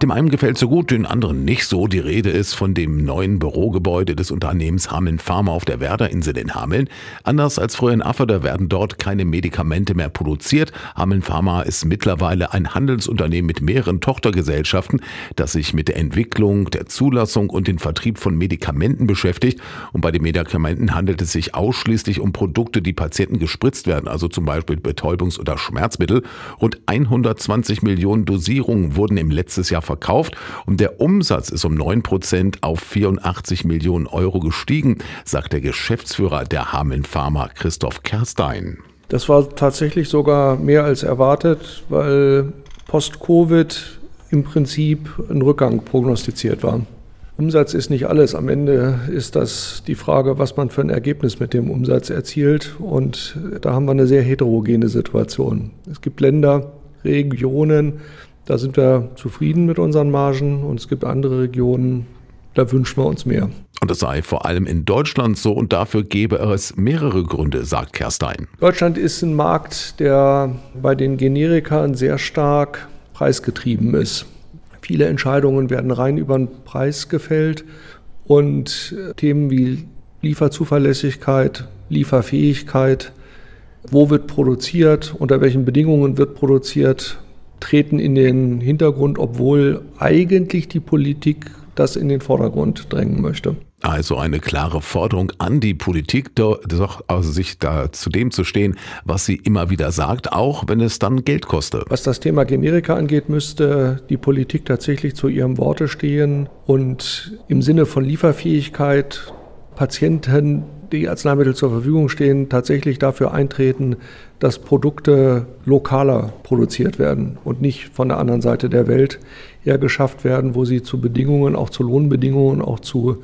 Dem einen gefällt so gut, den anderen nicht so. Die Rede ist von dem neuen Bürogebäude des Unternehmens Hameln Pharma auf der Werderinsel in Hameln. Anders als früher in Afferde werden dort keine Medikamente mehr produziert. Hameln Pharma ist mittlerweile ein Handelsunternehmen mit mehreren Tochtergesellschaften, das sich mit der Entwicklung, der Zulassung und dem Vertrieb von Medikamenten beschäftigt. Und bei den Medikamenten handelt es sich ausschließlich um Produkte, die Patienten gespritzt werden, also zum Beispiel Betäubungs- oder Schmerzmittel. Rund 120 Millionen Dosierungen wurden im letzten Jahr verkauft und der Umsatz ist um 9 Prozent auf 84 Millionen Euro gestiegen, sagt der Geschäftsführer der Hameln Pharma Christoph Kerstein. Das war tatsächlich sogar mehr als erwartet, weil post-Covid im Prinzip ein Rückgang prognostiziert war. Umsatz ist nicht alles. Am Ende ist das die Frage, was man für ein Ergebnis mit dem Umsatz erzielt. Und da haben wir eine sehr heterogene Situation. Es gibt Länder, Regionen, da sind wir zufrieden mit unseren Margen. Und es gibt andere Regionen, da wünschen wir uns mehr. Und das sei vor allem in Deutschland so und dafür gebe es mehrere Gründe, sagt Kerstein. Deutschland ist ein Markt, der bei den Generikern sehr stark preisgetrieben ist. Viele Entscheidungen werden rein über den Preis gefällt und äh, Themen wie Lieferzuverlässigkeit, Lieferfähigkeit, wo wird produziert, unter welchen Bedingungen wird produziert, treten in den Hintergrund, obwohl eigentlich die Politik das in den Vordergrund drängen möchte. Also eine klare Forderung an die Politik, doch also sich da zu dem zu stehen, was sie immer wieder sagt, auch wenn es dann Geld kostet. Was das Thema Generika angeht, müsste die Politik tatsächlich zu ihrem Worte stehen und im Sinne von Lieferfähigkeit Patienten, die Arzneimittel zur Verfügung stehen, tatsächlich dafür eintreten, dass Produkte lokaler produziert werden und nicht von der anderen Seite der Welt hergeschafft werden, wo sie zu Bedingungen, auch zu Lohnbedingungen, auch zu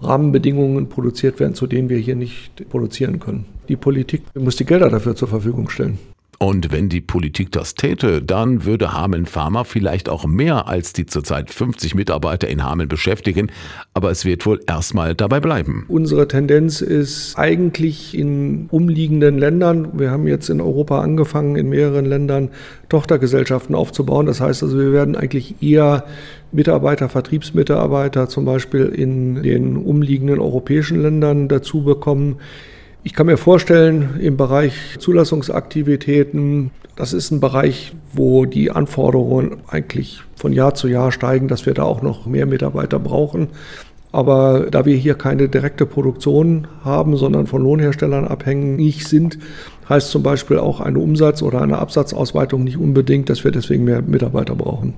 Rahmenbedingungen produziert werden, zu denen wir hier nicht produzieren können. Die Politik muss die Gelder dafür zur Verfügung stellen. Und wenn die Politik das täte, dann würde Hameln Pharma vielleicht auch mehr als die zurzeit 50 Mitarbeiter in Hameln beschäftigen. Aber es wird wohl erstmal dabei bleiben. Unsere Tendenz ist eigentlich in umliegenden Ländern, wir haben jetzt in Europa angefangen, in mehreren Ländern Tochtergesellschaften aufzubauen. Das heißt also, wir werden eigentlich eher Mitarbeiter, Vertriebsmitarbeiter zum Beispiel in den umliegenden europäischen Ländern dazu bekommen. Ich kann mir vorstellen, im Bereich Zulassungsaktivitäten, das ist ein Bereich, wo die Anforderungen eigentlich von Jahr zu Jahr steigen, dass wir da auch noch mehr Mitarbeiter brauchen. Aber da wir hier keine direkte Produktion haben, sondern von Lohnherstellern abhängig sind, heißt zum Beispiel auch eine Umsatz- oder eine Absatzausweitung nicht unbedingt, dass wir deswegen mehr Mitarbeiter brauchen.